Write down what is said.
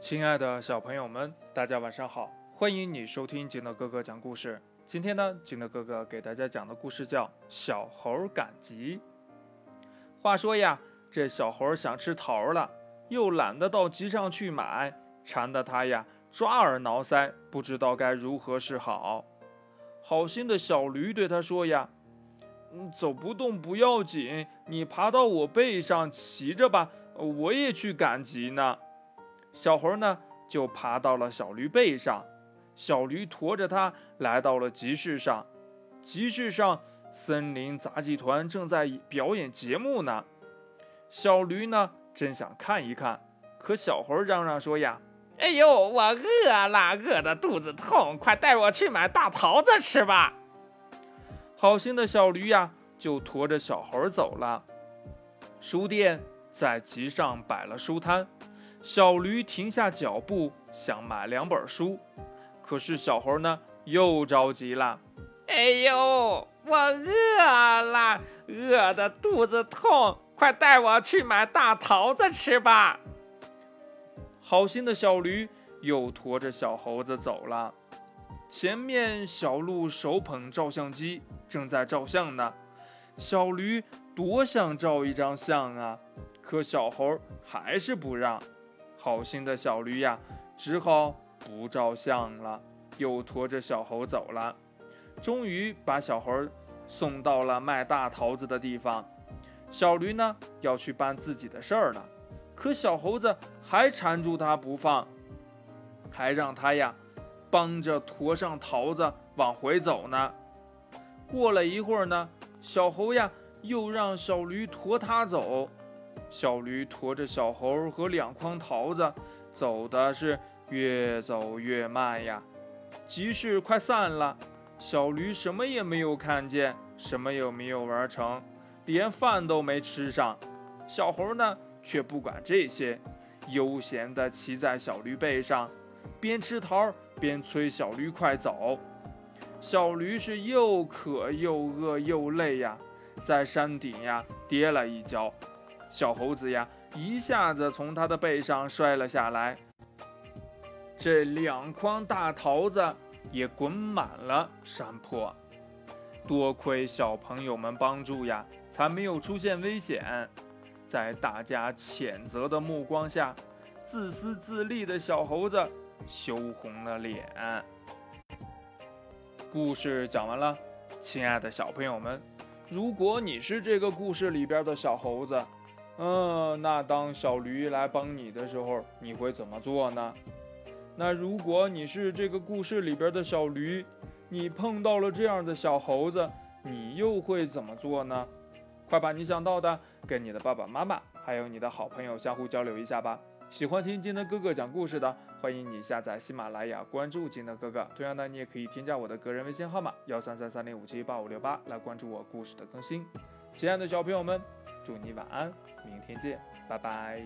亲爱的小朋友们，大家晚上好！欢迎你收听金德哥哥讲故事。今天呢，金德哥哥给大家讲的故事叫《小猴赶集》。话说呀，这小猴想吃桃了，又懒得到集上去买，馋得他呀抓耳挠腮，不知道该如何是好。好心的小驴对他说呀：“嗯，走不动不要紧，你爬到我背上骑着吧，我也去赶集呢。”小猴呢，就爬到了小驴背上，小驴驮着它来到了集市上。集市上，森林杂技团正在表演节目呢。小驴呢，真想看一看，可小猴嚷嚷说呀：“哎呦，我饿了，饿得肚子痛，快带我去买大桃子吃吧！”好心的小驴呀，就驮着小猴走了。书店在集上摆了书摊。小驴停下脚步，想买两本书，可是小猴呢又着急了。哎呦，我饿了，饿得肚子痛，快带我去买大桃子吃吧！好心的小驴又驮着小猴子走了。前面小鹿手捧照相机，正在照相呢。小驴多想照一张相啊，可小猴还是不让。好心的小驴呀，只好不照相了，又驮着小猴走了。终于把小猴送到了卖大桃子的地方。小驴呢，要去办自己的事儿了，可小猴子还缠住他不放，还让他呀帮着驮上桃子往回走呢。过了一会儿呢，小猴呀又让小驴驮他走。小驴驮着小猴和两筐桃子，走的是越走越慢呀。集市快散了，小驴什么也没有看见，什么也没有玩成，连饭都没吃上。小猴呢，却不管这些，悠闲地骑在小驴背上，边吃桃边催小驴快走。小驴是又渴又饿又累呀，在山顶呀跌了一跤。小猴子呀，一下子从他的背上摔了下来，这两筐大桃子也滚满了山坡。多亏小朋友们帮助呀，才没有出现危险。在大家谴责的目光下，自私自利的小猴子羞红了脸。故事讲完了，亲爱的小朋友们，如果你是这个故事里边的小猴子，嗯，那当小驴来帮你的时候，你会怎么做呢？那如果你是这个故事里边的小驴，你碰到了这样的小猴子，你又会怎么做呢？快把你想到的跟你的爸爸妈妈还有你的好朋友相互交流一下吧。喜欢听金德哥哥讲故事的，欢迎你下载喜马拉雅，关注金德哥哥。同样呢，你也可以添加我的个人微信号码幺三三三零五七八五六八来关注我故事的更新。亲爱的小朋友们。祝你晚安明天见拜拜。